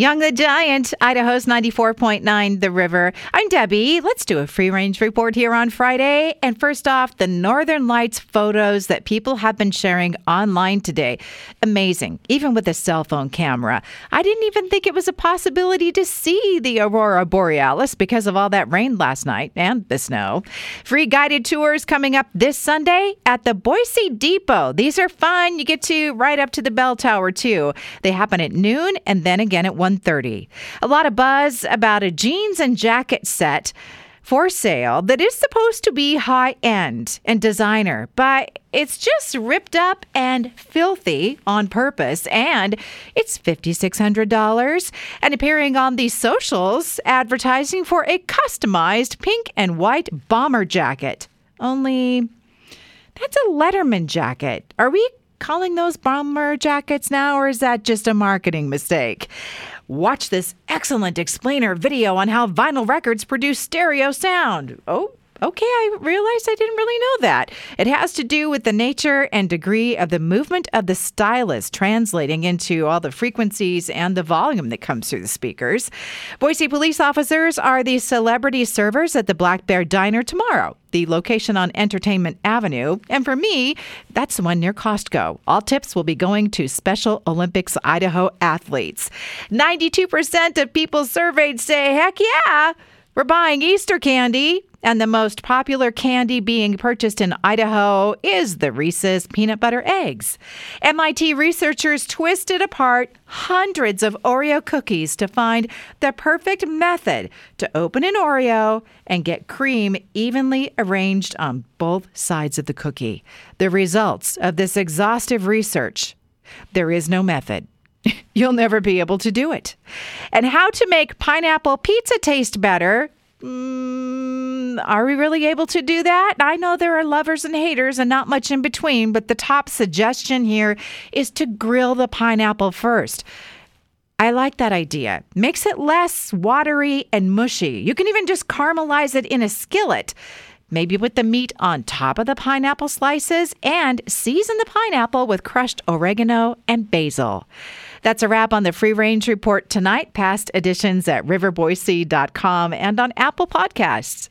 Young the Giant, Idaho's 94.9 The River. I'm Debbie. Let's do a free range report here on Friday. And first off, the Northern Lights photos that people have been sharing online today. Amazing, even with a cell phone camera. I didn't even think it was a possibility to see the Aurora Borealis because of all that rain last night and the snow. Free guided tours coming up this Sunday at the Boise Depot. These are fun. You get to ride up to the bell tower too. They happen at noon and then again at 1 130. A lot of buzz about a jeans and jacket set for sale that is supposed to be high end and designer, but it's just ripped up and filthy on purpose. And it's $5,600 and appearing on the socials advertising for a customized pink and white bomber jacket. Only that's a Letterman jacket. Are we calling those bomber jackets now, or is that just a marketing mistake? Watch this excellent explainer video on how vinyl records produce stereo sound. Oh, Okay, I realized I didn't really know that. It has to do with the nature and degree of the movement of the stylus translating into all the frequencies and the volume that comes through the speakers. Boise police officers are the celebrity servers at the Black Bear Diner tomorrow, the location on Entertainment Avenue. And for me, that's the one near Costco. All tips will be going to Special Olympics Idaho athletes. 92% of people surveyed say, heck yeah, we're buying Easter candy. And the most popular candy being purchased in Idaho is the Reese's peanut butter eggs. MIT researchers twisted apart hundreds of Oreo cookies to find the perfect method to open an Oreo and get cream evenly arranged on both sides of the cookie. The results of this exhaustive research there is no method. You'll never be able to do it. And how to make pineapple pizza taste better Mm, are we really able to do that? I know there are lovers and haters and not much in between, but the top suggestion here is to grill the pineapple first. I like that idea. Makes it less watery and mushy. You can even just caramelize it in a skillet. Maybe put the meat on top of the pineapple slices and season the pineapple with crushed oregano and basil. That's a wrap on the Free Range Report tonight. Past editions at riverboise.com and on Apple Podcasts.